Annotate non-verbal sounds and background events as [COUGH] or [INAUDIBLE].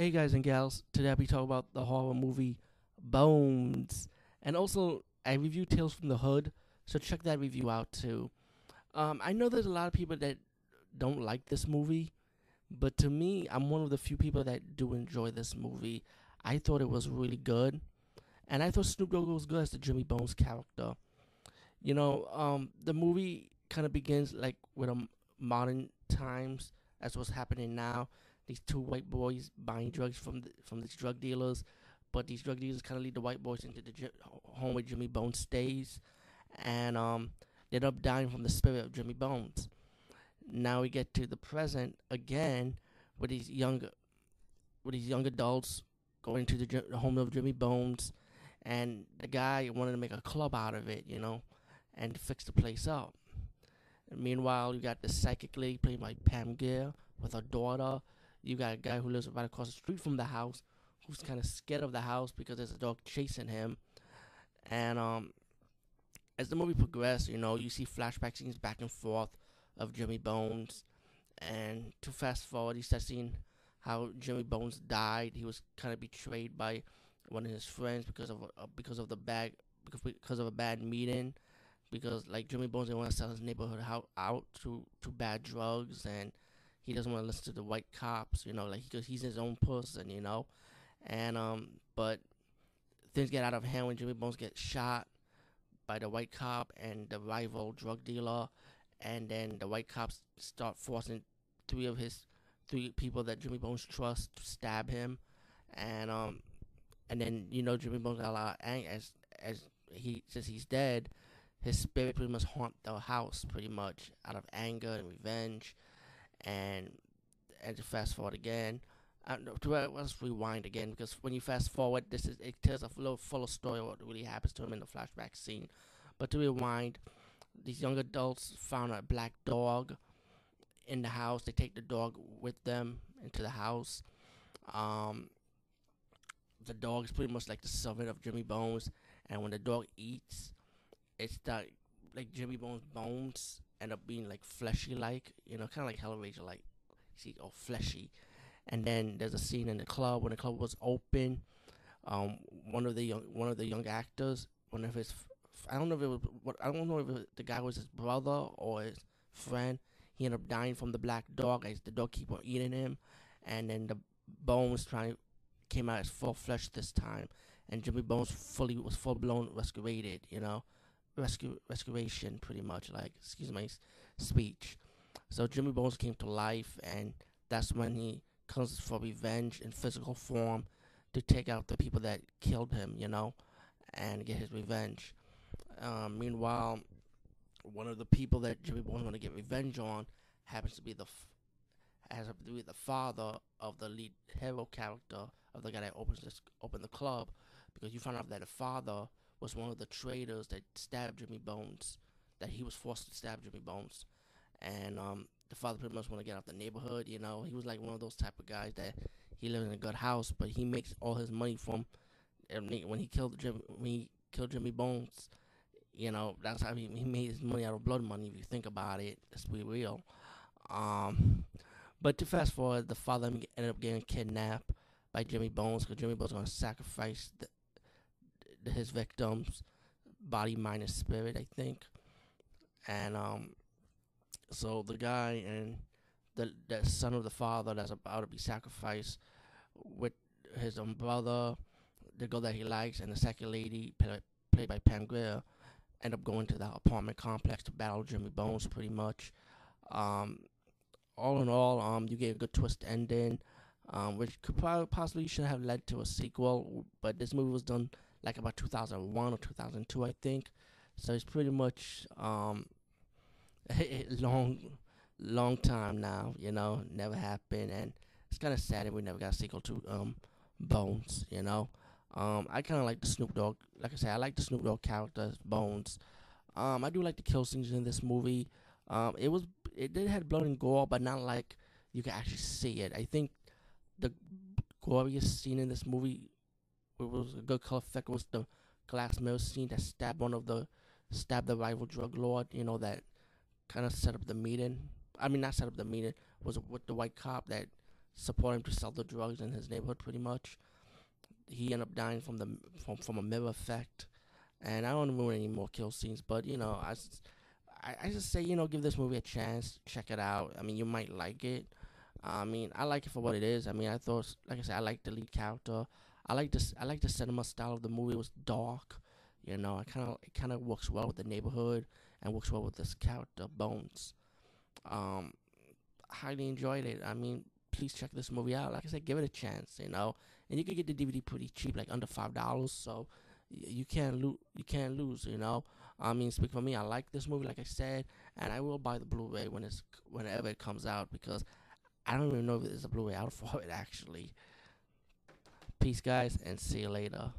Hey guys and gals, today we talk about the horror movie Bones, and also I review Tales from the Hood, so check that review out too. Um, I know there's a lot of people that don't like this movie, but to me, I'm one of the few people that do enjoy this movie. I thought it was really good, and I thought Snoop Dogg was good as the Jimmy Bones character. You know, um, the movie kind of begins like with a modern times as what's happening now. These two white boys buying drugs from the, from these drug dealers, but these drug dealers kind of lead the white boys into the home where Jimmy Bones stays, and um, they end up dying from the spirit of Jimmy Bones. Now we get to the present again, with these young, with these young adults going to the, the home of Jimmy Bones, and the guy wanted to make a club out of it, you know, and fix the place up. And meanwhile, you got the psychic lady played by Pam Grier with her daughter. You got a guy who lives right across the street from the house who's kind of scared of the house because there's a dog chasing him. And um, as the movie progresses, you know, you see flashback scenes back and forth of Jimmy Bones. And to fast forward, you start seeing how Jimmy Bones died. He was kind of betrayed by one of his friends because of uh, because of the bad because of a bad meeting because like Jimmy Bones didn't want to sell his neighborhood out, out to to bad drugs, and he doesn't want to listen to the white cops. You know, like because he's his own person. You know, and um, but things get out of hand when Jimmy Bones gets shot by the white cop and the rival drug dealer, and then the white cops start forcing three of his three people that Jimmy Bones trusts to stab him, and um, and then you know Jimmy Bones got a lot of anger as as he since he's dead his spirit pretty much haunt the house pretty much out of anger and revenge and and fast forward again. Uh, let's rewind again because when you fast forward this is it tells a little fuller story of what really happens to him in the flashback scene. But to rewind these young adults found a black dog in the house. They take the dog with them into the house. Um, the dog is pretty much like the servant of Jimmy Bones and when the dog eats it's that like Jimmy Bones bones end up being like fleshy like, you know, kinda like Hellraiser like see all fleshy. And then there's a scene in the club when the club was open. Um, one of the young one of the young actors, one of his I don't know if it was what I don't know if it, the guy was his brother or his friend. He ended up dying from the black dog as the dog keep on eating him, and then the bones trying came out as full flesh this time, and Jimmy Bones fully was full blown restorated, you know rescue restoration, pretty much like excuse my speech. So Jimmy Bones came to life, and that's when he comes for revenge in physical form to take out the people that killed him, you know, and get his revenge. Um, meanwhile, one of the people that Jimmy Bones want to get revenge on happens to be the f- has to be the father of the lead hero character of the guy that opens this open the club, because you find out that the father was one of the traitors that stabbed Jimmy Bones, that he was forced to stab Jimmy Bones. And um, the father pretty much want to get out of the neighborhood, you know. He was like one of those type of guys that he lived in a good house, but he makes all his money from when he killed Jimmy, when he killed Jimmy Bones. You know, that's how he, he made his money out of blood money. If you think about it, let's be real. Um, but to fast forward, the father ended up getting kidnapped by Jimmy Bones because Jimmy Bones was going to sacrifice the, his victims, body, mind, and spirit, I think. And um, so the guy and the the son of the father that's about to be sacrificed with his own brother, the girl that he likes, and the second lady played, by Pam Grier, end up going to the apartment complex to battle Jimmy Bones, pretty much. Um, all in all, um, you get a good twist ending, um, which could probably possibly should have led to a sequel, but this movie was done like about 2001 or 2002, I think. So it's pretty much um, [LAUGHS] a long, long time now. You know, never happened, and it's kind of sad that we never got a sequel to um, Bones. You know, um, I kind of like the Snoop Dogg. Like I said, I like the Snoop Dogg character Bones. Um, I do like the kill scenes in this movie. Um, it was it did have blood and gore, but not like you can actually see it. I think the goriest scene in this movie it was a good color effect was the glass mirror scene that stabbed one of the stabbed the rival drug lord. You know that kind of set up the meeting. I mean, not set up the meeting. Was with the white cop that supported him to sell the drugs in his neighborhood. Pretty much, he ended up dying from the from from a mirror effect. And I don't ruin any more kill scenes, but you know, I, I, I just say you know give this movie a chance, check it out. I mean, you might like it. I mean, I like it for what it is. I mean, I thought, like I said, I like the lead character. I like this. I like the cinema style of the movie. It was dark. You know, I kind of it kind of works well with the neighborhood and works well with this character Bones. Um, highly enjoyed it. I mean, please check this movie out. Like I said, give it a chance. You know, and you can get the DVD pretty cheap, like under five dollars. So you can't lose. You can't lose. You know. I mean, speak for me. I like this movie, like I said, and I will buy the Blu-ray when it's whenever it comes out because I don't even know if there's a Blu-ray out [LAUGHS] for it actually. Peace, guys, and see you later.